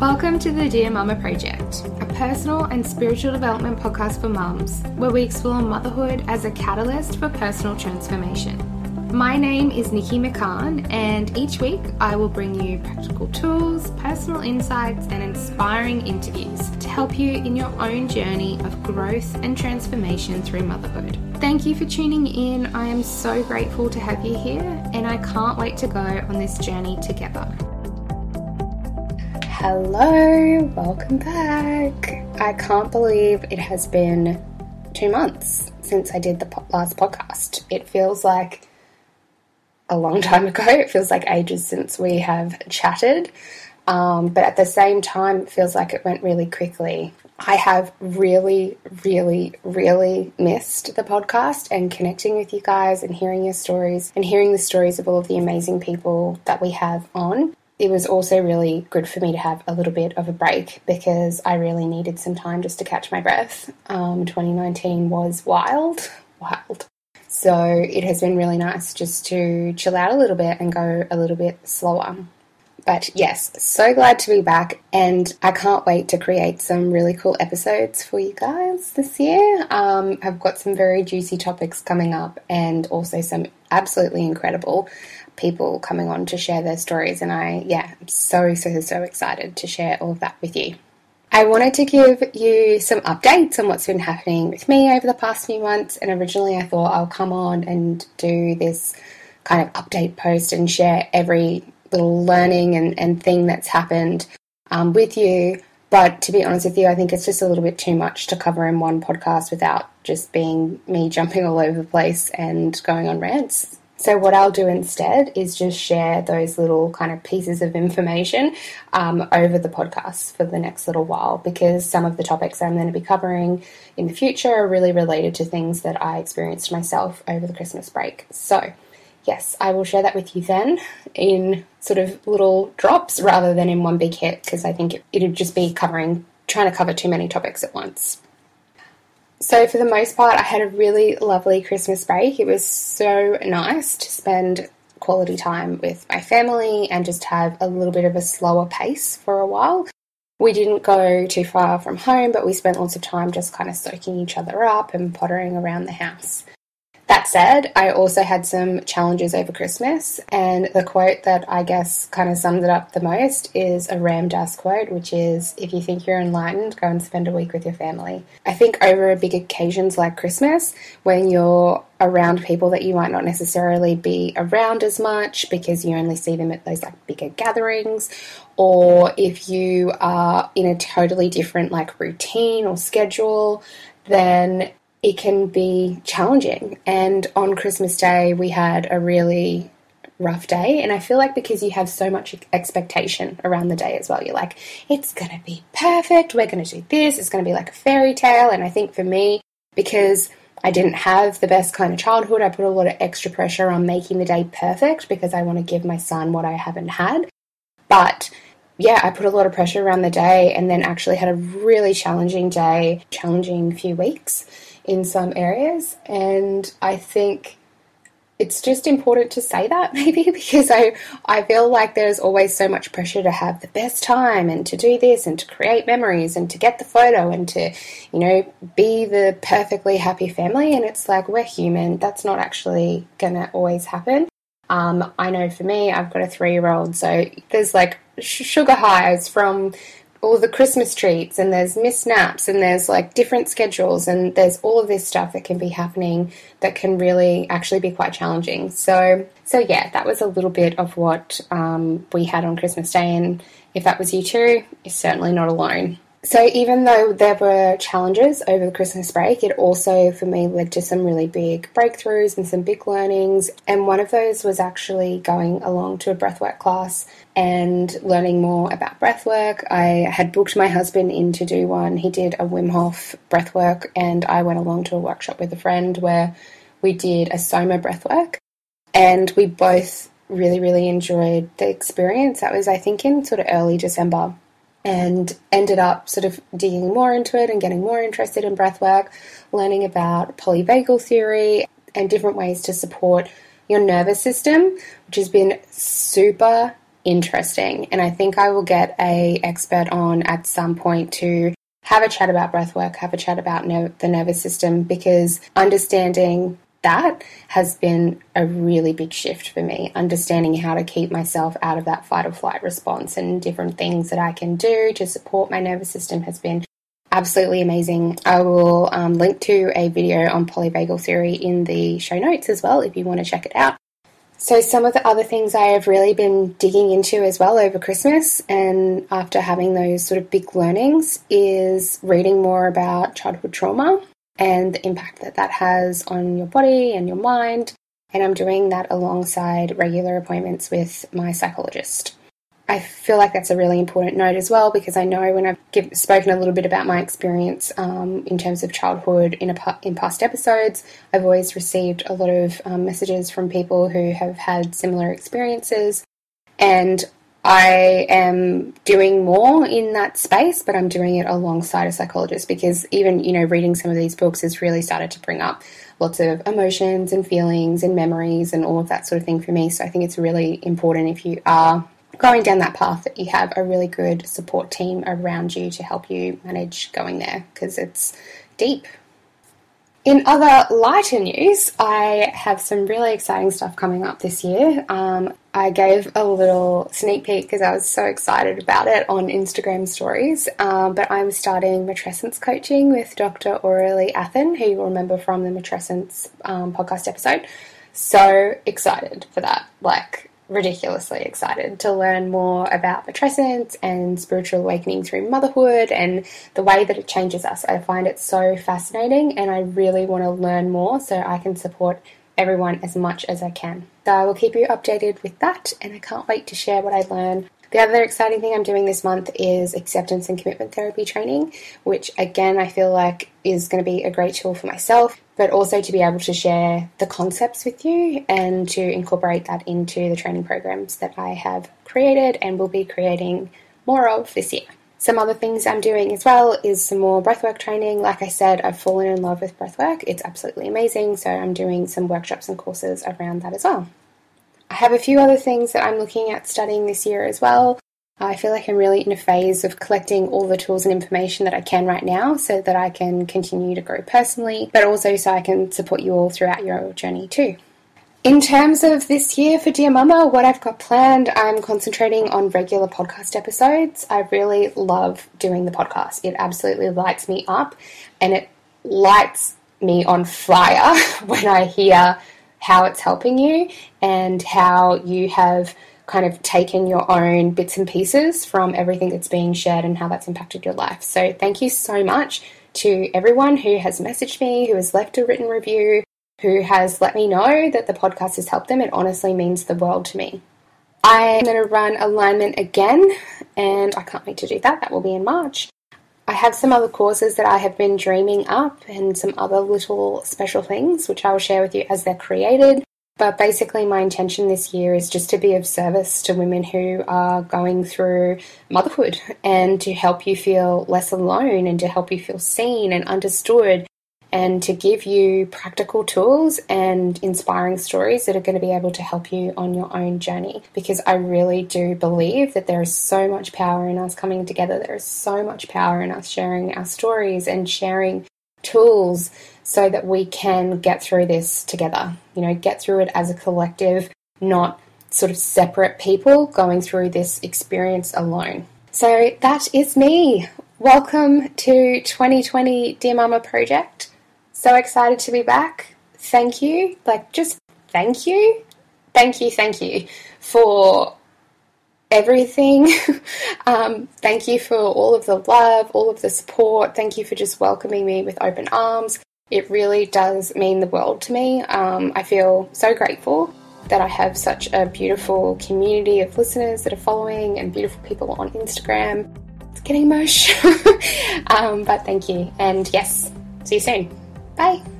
Welcome to the Dear Mama Project, a personal and spiritual development podcast for mums where we explore motherhood as a catalyst for personal transformation. My name is Nikki McCann, and each week I will bring you practical tools, personal insights, and inspiring interviews to help you in your own journey of growth and transformation through motherhood. Thank you for tuning in. I am so grateful to have you here, and I can't wait to go on this journey together. Hello, welcome back. I can't believe it has been two months since I did the last podcast. It feels like a long time ago. It feels like ages since we have chatted. Um, but at the same time, it feels like it went really quickly. I have really, really, really missed the podcast and connecting with you guys and hearing your stories and hearing the stories of all of the amazing people that we have on. It was also really good for me to have a little bit of a break because I really needed some time just to catch my breath. Um, 2019 was wild, wild. So it has been really nice just to chill out a little bit and go a little bit slower. But yes, so glad to be back, and I can't wait to create some really cool episodes for you guys this year. Um, I've got some very juicy topics coming up, and also some absolutely incredible people coming on to share their stories. And I, yeah, I'm so, so, so excited to share all of that with you. I wanted to give you some updates on what's been happening with me over the past few months. And originally, I thought I'll come on and do this kind of update post and share every little learning and, and thing that's happened um, with you. But to be honest with you, I think it's just a little bit too much to cover in one podcast without just being me jumping all over the place and going on rants. So, what I'll do instead is just share those little kind of pieces of information um, over the podcast for the next little while because some of the topics I'm going to be covering in the future are really related to things that I experienced myself over the Christmas break. So, yes, I will share that with you then in sort of little drops rather than in one big hit because I think it, would just be covering, trying to cover too many topics at once. So, for the most part, I had a really lovely Christmas break. It was so nice to spend quality time with my family and just have a little bit of a slower pace for a while. We didn't go too far from home, but we spent lots of time just kind of soaking each other up and pottering around the house. That said, I also had some challenges over Christmas, and the quote that I guess kind of sums it up the most is a Ram Dass quote, which is If you think you're enlightened, go and spend a week with your family. I think over big occasions like Christmas, when you're around people that you might not necessarily be around as much because you only see them at those like bigger gatherings, or if you are in a totally different like routine or schedule, then it can be challenging. And on Christmas Day, we had a really rough day. And I feel like because you have so much expectation around the day as well, you're like, it's going to be perfect. We're going to do this. It's going to be like a fairy tale. And I think for me, because I didn't have the best kind of childhood, I put a lot of extra pressure on making the day perfect because I want to give my son what I haven't had. But yeah, I put a lot of pressure around the day and then actually had a really challenging day, challenging few weeks in some areas. And I think it's just important to say that maybe because I I feel like there's always so much pressure to have the best time and to do this and to create memories and to get the photo and to you know be the perfectly happy family and it's like we're human that's not actually gonna always happen um, I know for me I've got a three year old so there's like sugar highs from all the Christmas treats and there's missed naps and there's like different schedules and there's all of this stuff that can be happening that can really actually be quite challenging. So, so yeah, that was a little bit of what um, we had on Christmas Day, and if that was you too, you're certainly not alone. So, even though there were challenges over the Christmas break, it also for me led to some really big breakthroughs and some big learnings. And one of those was actually going along to a breathwork class and learning more about breathwork. I had booked my husband in to do one. He did a Wim Hof breathwork, and I went along to a workshop with a friend where we did a Soma breathwork. And we both really, really enjoyed the experience. That was, I think, in sort of early December and ended up sort of digging more into it and getting more interested in breathwork, learning about polyvagal theory and different ways to support your nervous system, which has been super interesting. And I think I will get a expert on at some point to have a chat about breath work, have a chat about ner- the nervous system, because understanding that has been a really big shift for me. Understanding how to keep myself out of that fight or flight response and different things that I can do to support my nervous system has been absolutely amazing. I will um, link to a video on polyvagal theory in the show notes as well if you want to check it out. So, some of the other things I have really been digging into as well over Christmas and after having those sort of big learnings is reading more about childhood trauma and the impact that that has on your body and your mind. And I'm doing that alongside regular appointments with my psychologist. I feel like that's a really important note as well because I know when I've give, spoken a little bit about my experience um, in terms of childhood in, a, in past episodes, I've always received a lot of um, messages from people who have had similar experiences. And I am doing more in that space, but I'm doing it alongside a psychologist because even, you know, reading some of these books has really started to bring up lots of emotions and feelings and memories and all of that sort of thing for me. So I think it's really important if you are going down that path that you have a really good support team around you to help you manage going there because it's deep. In other lighter news, I have some really exciting stuff coming up this year. Um, I gave a little sneak peek because I was so excited about it on Instagram stories. Um, but I'm starting matrescence coaching with Dr. Aurelie Athan, who you'll remember from the matrescence um, podcast episode. So excited for that. Like, ridiculously excited to learn more about matrescence and spiritual awakening through motherhood and the way that it changes us. I find it so fascinating and I really want to learn more so I can support everyone as much as I can. I will keep you updated with that and I can't wait to share what I learn the other exciting thing I'm doing this month is acceptance and commitment therapy training, which again I feel like is going to be a great tool for myself, but also to be able to share the concepts with you and to incorporate that into the training programs that I have created and will be creating more of this year. Some other things I'm doing as well is some more breathwork training. Like I said, I've fallen in love with breathwork. It's absolutely amazing. So I'm doing some workshops and courses around that as well. I have a few other things that I'm looking at studying this year as well. I feel like I'm really in a phase of collecting all the tools and information that I can right now so that I can continue to grow personally, but also so I can support you all throughout your journey too. In terms of this year for Dear Mama, what I've got planned, I'm concentrating on regular podcast episodes. I really love doing the podcast. It absolutely lights me up and it lights me on fire when I hear how it's helping you and how you have kind of taken your own bits and pieces from everything that's being shared and how that's impacted your life. So, thank you so much to everyone who has messaged me, who has left a written review, who has let me know that the podcast has helped them. It honestly means the world to me. I'm going to run alignment again, and I can't wait to do that. That will be in March. I have some other courses that I have been dreaming up and some other little special things which I will share with you as they're created. But basically, my intention this year is just to be of service to women who are going through motherhood and to help you feel less alone and to help you feel seen and understood and to give you practical tools and inspiring stories that are going to be able to help you on your own journey. Because I really do believe that there is so much power in us coming together, there is so much power in us sharing our stories and sharing tools so that we can get through this together. You know, get through it as a collective, not sort of separate people going through this experience alone. So that is me. Welcome to 2020 Dear Mama Project. So excited to be back. Thank you. Like, just thank you. Thank you, thank you for everything. um, thank you for all of the love, all of the support. Thank you for just welcoming me with open arms. It really does mean the world to me. Um, I feel so grateful that I have such a beautiful community of listeners that are following and beautiful people on Instagram. It's getting mush. um, but thank you. And yes, see you soon. Bye.